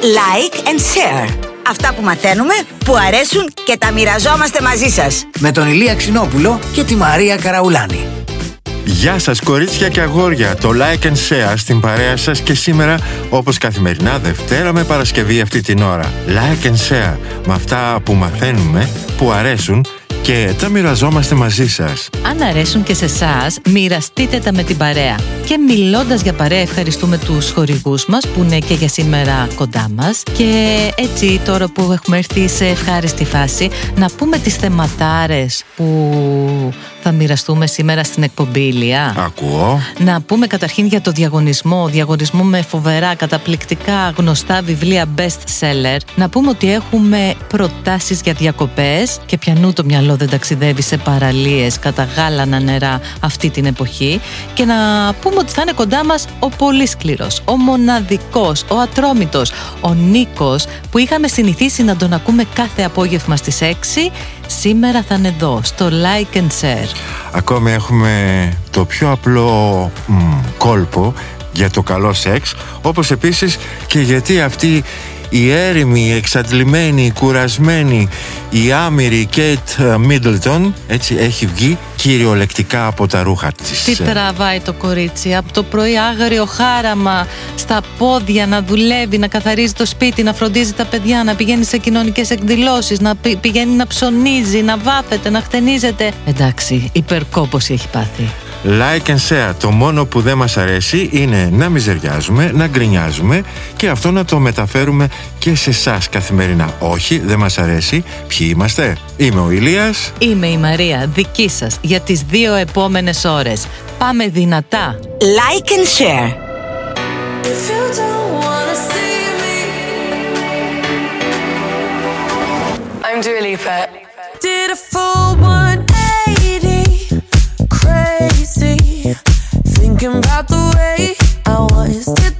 Like and share. Αυτά που μαθαίνουμε, που αρέσουν και τα μοιραζόμαστε μαζί σας. Με τον Ηλία Ξινόπουλο και τη Μαρία Καραουλάνη. Γεια σας κορίτσια και αγόρια, το like and share στην παρέα σας και σήμερα όπως καθημερινά Δευτέρα με Παρασκευή αυτή την ώρα. Like and share με αυτά που μαθαίνουμε, που αρέσουν και τα μοιραζόμαστε μαζί σας. Αν αρέσουν και σε εσάς, μοιραστείτε τα με την παρέα. Και μιλώντας για παρέα, ευχαριστούμε τους χορηγούς μας που είναι και για σήμερα κοντά μας. Και έτσι, τώρα που έχουμε έρθει σε ευχάριστη φάση, να πούμε τις θεματάρες που θα μοιραστούμε σήμερα στην εκπομπή Ηλία. Ακούω. Να πούμε καταρχήν για το διαγωνισμό. Διαγωνισμό με φοβερά, καταπληκτικά γνωστά βιβλία best seller. Να πούμε ότι έχουμε προτάσεις για διακοπές και πιανού το μυαλό δεν ταξιδεύει σε παραλίες κατά γάλανα νερά αυτή την εποχή. Και να πούμε ότι θα είναι κοντά μας ο πολύ σκληρός, ο μοναδικός, ο ατρόμητος, ο Νίκος που είχαμε συνηθίσει να τον ακούμε κάθε απόγευμα στις 6. Σήμερα θα είναι εδώ, στο Like and Share. Ακόμη έχουμε το πιο απλό μ, κόλπο για το καλό σεξ, όπως επίσης και γιατί αυτή η έρημη, η εξαντλημένη, η κουρασμένη, η άμυρη Κέιτ Μίτλτον έτσι έχει βγει κυριολεκτικά από τα ρούχα της. Τι τραβάει το κορίτσι από το πρωί άγριο χάραμα στα πόδια να δουλεύει, να καθαρίζει το σπίτι, να φροντίζει τα παιδιά, να πηγαίνει σε κοινωνικές εκδηλώσεις, να πη- πηγαίνει να ψωνίζει, να βάφεται, να χτενίζεται. Εντάξει, υπερκόπωση έχει πάθει. Like and share. Το μόνο που δεν μας αρέσει είναι να μιζεριάζουμε, να γκρινιάζουμε και αυτό να το μεταφέρουμε και σε εσάς καθημερινά. Όχι, δεν μας αρέσει. Ποιοι είμαστε; Είμαι ο Ηλίας. Είμαι η Μαρία, δική σας, για τις δύο επόμενες ώρες. Πάμε δυνατά. Like and share. If you don't wanna see me, I'm Dua Lipa. Did a full 180, thinking about the way I was. Did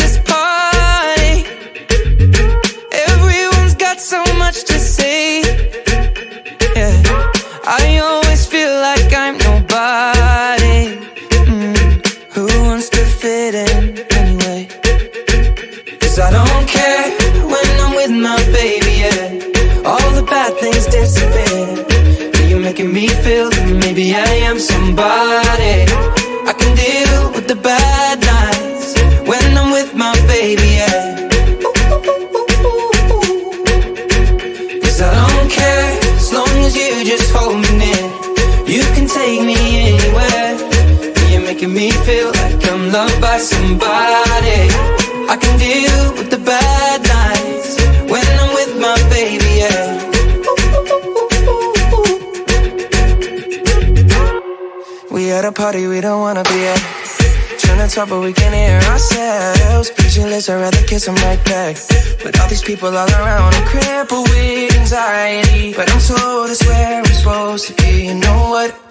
Yeah. I always feel like I'm nobody. Mm. Who wants to fit in anyway? Cause I don't care when I'm with my baby, yeah. All the bad things disappear. You're making me feel that maybe I am somebody. Loved by somebody. I can deal with the bad nights when I'm with my baby, yeah. We at a party we don't wanna be at. Trying to talk, but we can't hear ourselves. Speechless, I'd rather kiss them right back. But all these people all around, I'm crippled with anxiety. But I'm told it's where I'm supposed to be. You know what?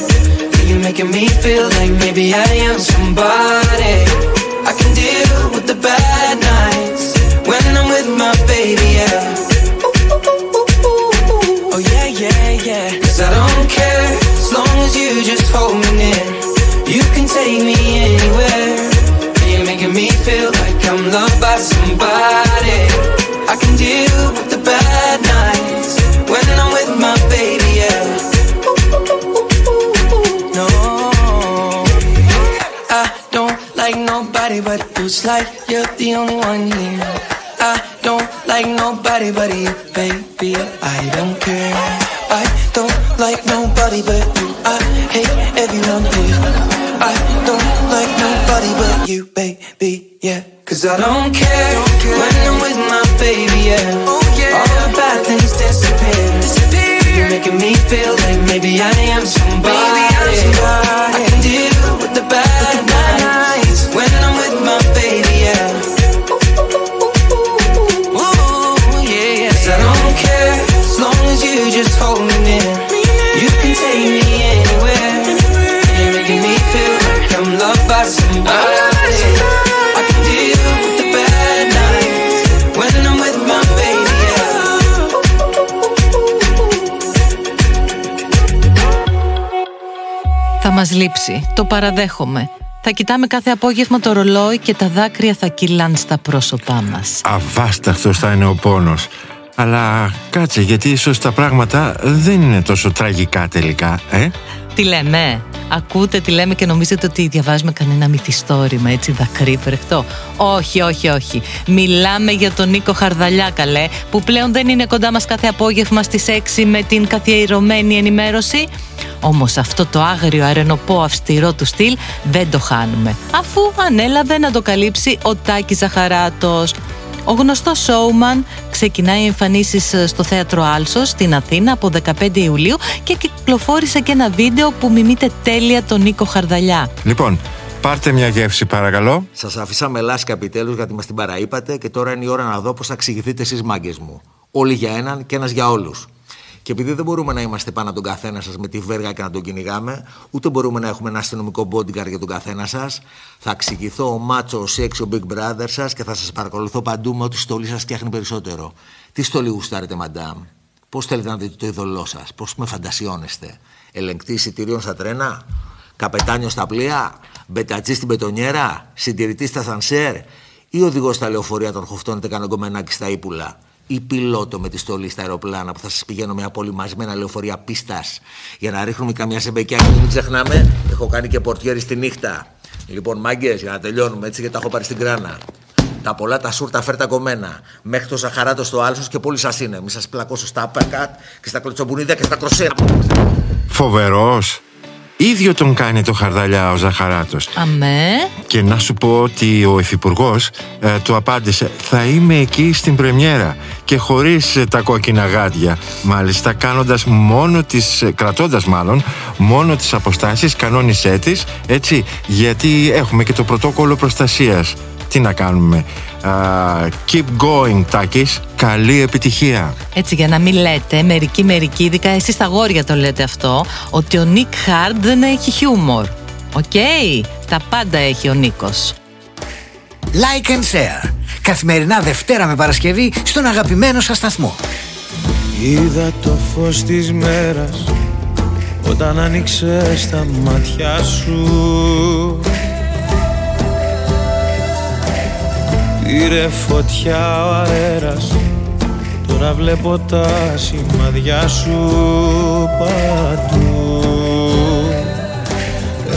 Making me feel like maybe I am somebody. I can deal with the bad nights when I'm with my baby, yeah. Oh yeah, yeah, yeah. Cause I don't care as long as you just hold me near. You can take me anywhere. But. It's like you're the only one here. I don't like nobody but you, baby. I don't care. I don't like nobody but you. I hate everyone here. I don't like nobody but you, baby. Yeah. Cause I don't care don't care. when I'm with my baby, yeah. All the bad things disappear. You're making me feel like maybe I am somebody. I can Θα μας λείψει, το παραδέχομαι. Θα κοιτάμε κάθε απόγευμα το ρολόι και τα δάκρυα θα κυλάν στα πρόσωπά μας. Αβάσταχτος θα είναι ο πόνος. Αλλά κάτσε, γιατί ίσως τα πράγματα δεν είναι τόσο τραγικά τελικά, ε; Τι λέμε, ακούτε τι λέμε και νομίζετε ότι διαβάζουμε κανένα μυθιστόρημα έτσι δακρύφρεχτο. Όχι, όχι, όχι. Μιλάμε για τον Νίκο Χαρδαλιά, καλέ, που πλέον δεν είναι κοντά μας κάθε απόγευμα στις 6 με την καθιερωμένη ενημέρωση. Όμως αυτό το άγριο αρενοπό αυστηρό του στυλ δεν το χάνουμε, αφού ανέλαβε να το καλύψει ο Τάκης Ζαχαράτος. Ο γνωστός showman ξεκινάει εμφανίσεις στο θέατρο Άλσος στην Αθήνα από 15 Ιουλίου και κυκλοφόρησε και ένα βίντεο που μιμείται τέλεια τον Νίκο Χαρδαλιά. Λοιπόν, πάρτε μια γεύση παρακαλώ. Σας άφησα με λάσκα επιτέλους γιατί μας την παραείπατε και τώρα είναι η ώρα να δω πώς θα εξηγηθείτε εσείς μάγκες μου. Όλοι για έναν και ένας για όλους. Και επειδή δεν μπορούμε να είμαστε πάνω από τον καθένα σας με τη βέργα και να τον κυνηγάμε, ούτε μπορούμε να έχουμε ένα αστυνομικό bodyguard για τον καθένα σας, θα εξηγηθώ ο μάτσος, ο σεξ, ο big brother σας και θα σας παρακολουθώ παντού με ό,τι στολή σας φτιάχνει περισσότερο. Τι στολή γουστάρετε, μαντάμ; Πώς θέλετε να δείτε το είδωλό σας, πώς με φαντασιώνεστε; Ελεγκτή εισιτηρίων στα τρένα, καπετάνιο στα πλοία, μπετατζή στην πετονιέρα, συντηρητή στα σανσέρ; Ή οδηγός στα λεωφορεία των χοφτώνετε κανογκομενάκι στα ύπουλα; Ή πιλότο με τη στολή στα αεροπλάνα που θα σας πηγαίνω με απολυμασμένα λεωφορεία πίστας για να ρίχνουμε καμιά σεμπεκιά και μην ξεχνάμε, έχω κάνει και πορτιέρι στη νύχτα. Λοιπόν, μάγκες, για να τελειώνουμε έτσι γιατί τα έχω πάρει στην κράνα. Τα πολλά τα σούρτα φέρτα κομμένα. Μέχρι το ζαχαράτο στο άλσος και πολύ σας είναι. Μη σας πλακώσω στα απακάτ και στα κλωτσομπουνίδια και στα κροσέρα. Φοβερός. Ίδιο τον κάνει το χαρδαλιά ο Ζαχαράτος. Αμέ. Και να σου πω ότι ο Υφυπουργός ε, του απάντησε Θα είμαι εκεί στην πρεμιέρα και χωρίς ε, τα κόκκινα γάντια Μάλιστα κάνοντας μόνο τις, ε, κρατώντας μάλλον μόνο τις αποστάσεις κανόνισέ τις έτσι γιατί έχουμε και το πρωτόκολλο προστασίας τι να κάνουμε Α, Keep going Τάκης Καλή επιτυχία Έτσι για να μην λέτε, μερικοί μερικοί, ειδικά εσείς τα γόρια το λέτε αυτό, ότι ο Νίκ Χάρντ δεν έχει χιούμορ. Οκ, τα πάντα έχει ο Νίκος. Like and share. Καθημερινά Δευτέρα με Παρασκευή στον αγαπημένο σας σταθμό. Είδα το φως της μέρας όταν άνοιξε τα μάτια σου Πήρε φωτιά ο αέρας Τώρα βλέπω τα σημάδια σου παντού.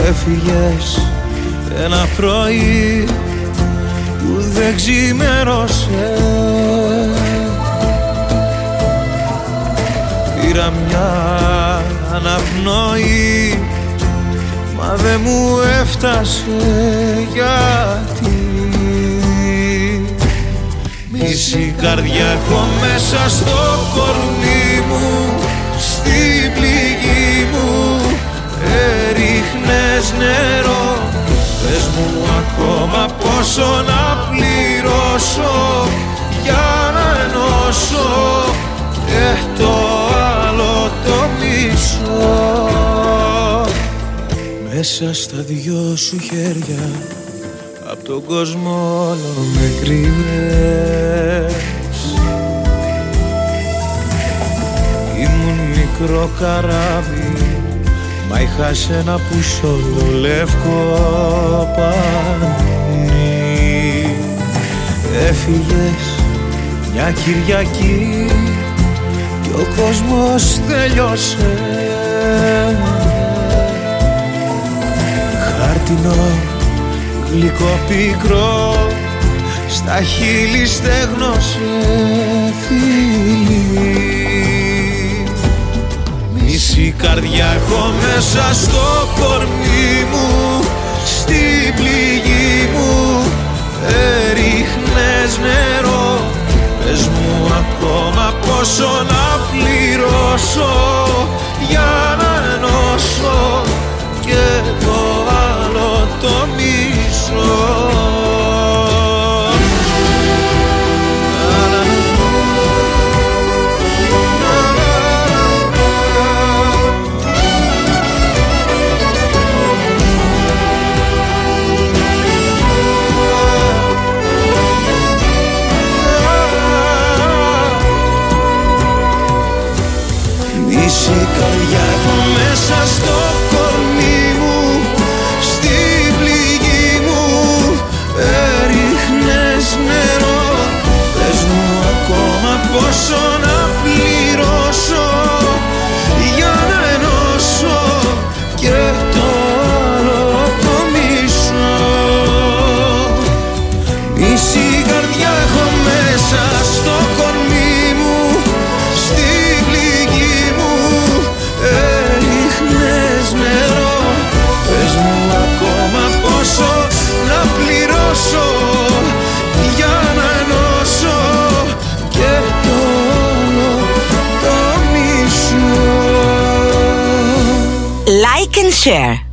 Έφυγες ένα πρωί που δεν ξημέρωσε. Πήρα μια αναπνοή Μα δεν μου έφτασε γιατί Μισή καρδιά. Έχω μέσα στο κορμί μου Στην πληγή μου. Έριχνες νερό Πες μου ακόμα πόσο να πληρώσω Για να ενώσω. Και το άλλο το μισό. Μέσα στα δυο σου χέρια Απ' τον κόσμο όλο με κρύβες Ήμουν μικρό καράβι Μα είχα σένα που σ' όλο λευκό πανί. Έφυγες μια Κυριακή και ο κόσμος τελειώσε. Χάρτινο γλυκό πικρό στα χείλη στέγνωσε φίλη. Μισή καρδιά έχω μέσα στο κορμί μου Στην πληγή μου. Έριχνες νερό Πες μου ακόμα πόσο να πληρώσω Για να ενώσω Και το άλλο το μισό share.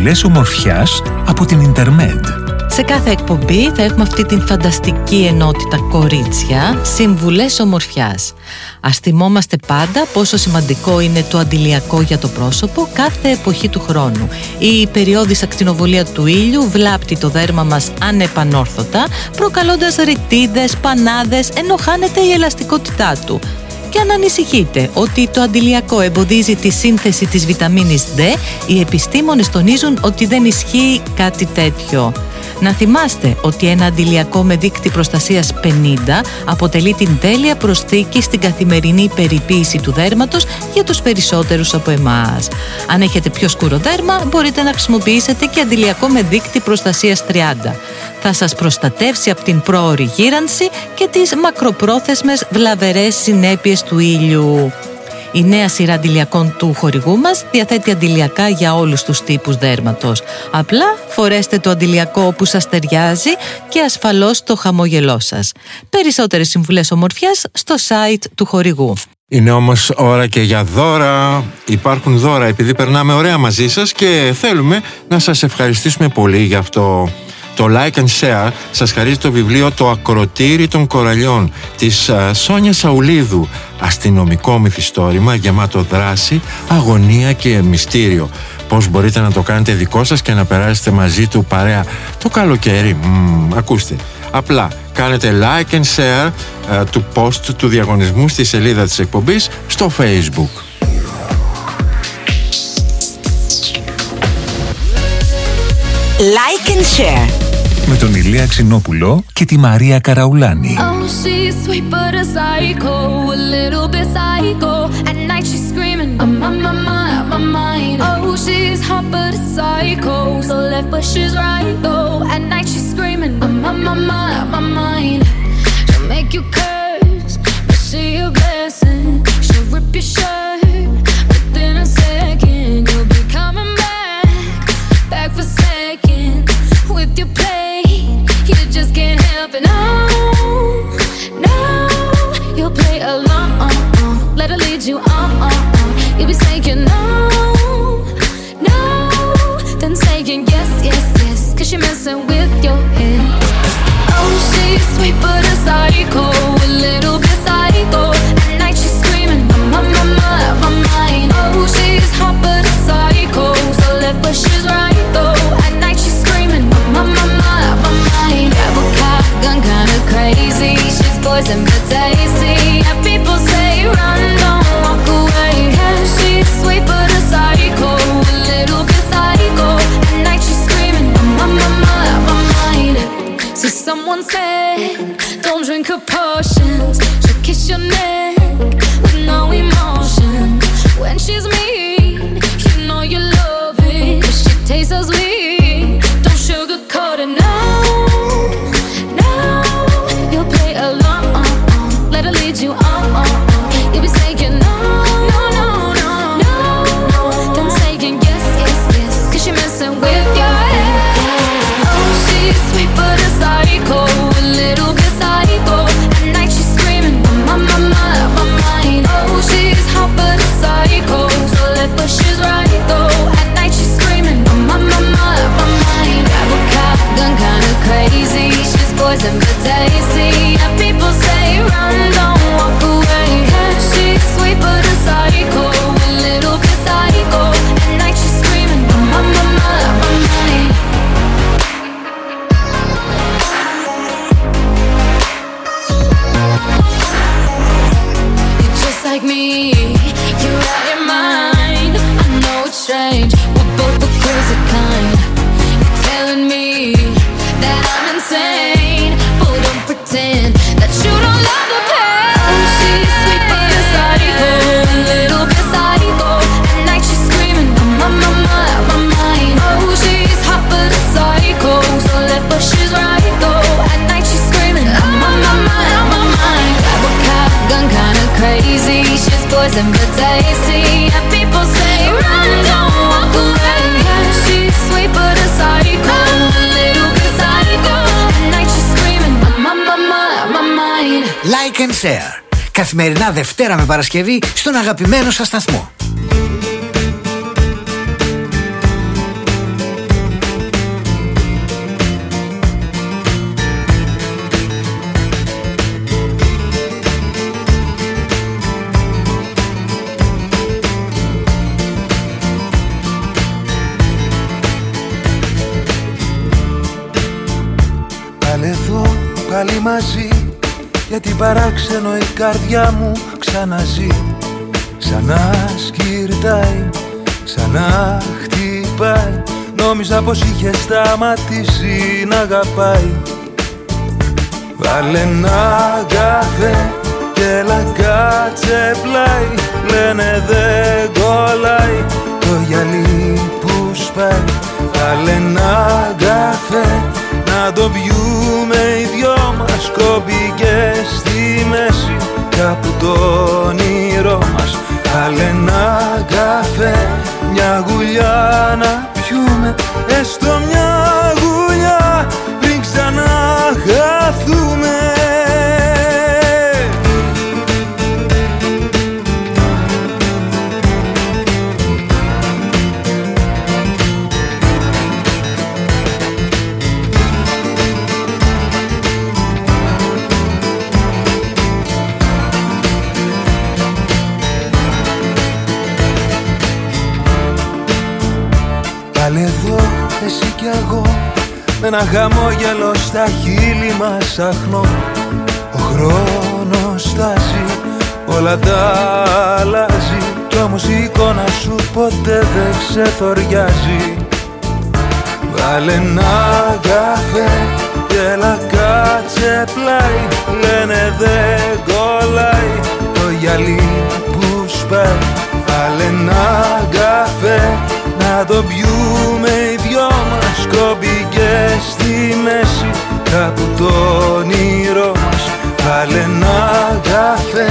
Συμβουλές ομορφιάς από την Ιντερμέντ. Σε κάθε εκπομπή θα έχουμε αυτή την φανταστική ενότητα κορίτσια, συμβουλές ομορφιάς. Ας θυμόμαστε πάντα πόσο σημαντικό είναι το αντιλιακό για το πρόσωπο κάθε εποχή του χρόνου. Η περιόδης ακτινοβολία του ήλιου βλάπτει το δέρμα μας ανεπανόρθωτα, προκαλώντας ρητίδες, πανάδες, ενώ χάνεται η ελαστικότητά του. Και αν ανησυχείτε ότι το αντιλιακό εμποδίζει τη σύνθεση της βιταμίνης D, οι επιστήμονες τονίζουν ότι δεν ισχύει κάτι τέτοιο. Να θυμάστε ότι ένα αντιλιακό με δείκτη προστασίας 50 αποτελεί την τέλεια προσθήκη στην καθημερινή περιποίηση του δέρματος για τους περισσότερους από εμάς. Αν έχετε πιο σκούρο δέρμα, μπορείτε να χρησιμοποιήσετε και αντιλιακό με δείκτη προστασίας 30. Θα σας προστατεύσει από την πρόωρη γύρανση και τις μακροπρόθεσμες βλαβερές συνέπειες του ήλιου. Η νέα σειρά αντιλιακών του χορηγού μας διαθέτει αντιλιακά για όλους τους τύπους δέρματος. Απλά φορέστε το αντιλιακό που σας ταιριάζει και ασφαλώς το χαμόγελό σας. Περισσότερες συμβουλές ομορφιάς στο site του χορηγού. Είναι όμως ώρα και για δώρα. Υπάρχουν δώρα επειδή περνάμε ωραία μαζί σας και θέλουμε να σας ευχαριστήσουμε πολύ για αυτό. Το like and share σας χαρίζει το βιβλίο «Το ακροτήρι των κοραλιών» της α, Σόνια Σαουλίδου. Αστυνομικό μυθιστόρημα γεμάτο δράση, αγωνία και μυστήριο. Πώς μπορείτε να το κάνετε δικό σας και να περάσετε μαζί του παρέα το καλοκαίρι; Μμμ, ακούστε. Απλά κάνετε like and share ε, του post του διαγωνισμού στη σελίδα της εκπομπής στο facebook. Like and share. Με τον Ηλία Ξινόπουλο και τη Μαρία Καραουλάνη. Oh, she's sweet but a psycho, a little bit psycho. At night she's screaming, I'm on my mind, my mind. Oh, she's hot but a psycho, so left but she's right though. At night she's screaming, I'm on my mind, my mind. She'll make you curse, but she a blessing. She'll rip your shirt saying yes, yes, yes. Cause you're messing with your head. Oh, she's sweet but a psycho, a little bit psycho. At night she's screaming, I'm on my mind, my mind. Oh, she's hot but a psycho, so left but she's right though. At night she's screaming, I'm on my mind, my mind. A cop gun, kinda crazy. She's poison but tasty. And people say run, don't walk away. Yeah, she's sweet but Don't drink her potions. She'll kiss your neck me. Like and share. Καθημερινά Δευτέρα με Παρασκευή στον αγαπημένο σας σταθμό. Παράξενο η καρδιά μου ξαναζεί. Ξανά σκυρτάει, ξανά χτυπάει. Νόμιζα πως είχε σταματήσει να αγαπάει. Βάλε ένα καφέ και έλα κάτσε πλάι. Λένε δεν κολλάει το γυαλί που σπάει. Βάλε ένα καφέ να το πιούμε το όνειρό μας. Βάλε ένα καφέ, μια γουλιά να ένα χαμόγελο στα χείλη μας αχνώ Ο χρόνος στάζει Όλα τα αλλάζει. Κι όμως η εικόνα σου ποτέ δεν ξεθοριάζει. Βάλε ένα καφέ και έλα κάτσε πλάι. Λένε δεν κολλάει το γυαλί που σπάει. Βάλε ένα καφέ να το πιούμε οι δυο μας. Κόμπηκε στη μέση κάπου το όνειρό μας. Βάλε ένα καφέ,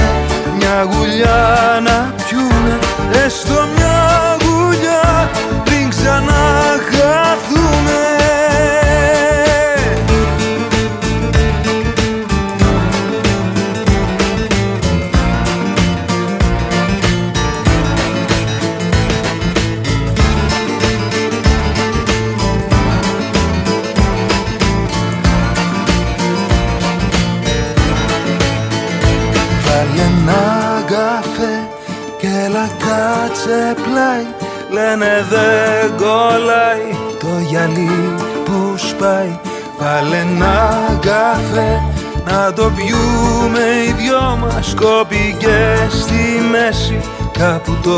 μια γουλιά να πιούμε Έστω μια γουλιά πριν ξαναχαθούμε κάτσε πλάι. Λένε δεν κολλάει το γυαλί που σπάει Βάλε ένα καφέ να το πιούμε οι δυο μας. Κόπηκε στη μέση κάπου το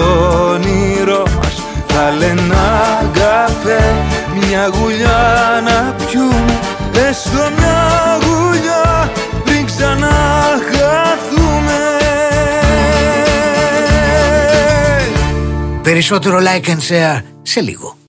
όνειρό μας. Βάλε ένα καφέ, μια γουλιά να πιούμε. Έστω μια γουλιά πριν ξαναχαθούμε Περισσότερο like and share σε λίγο.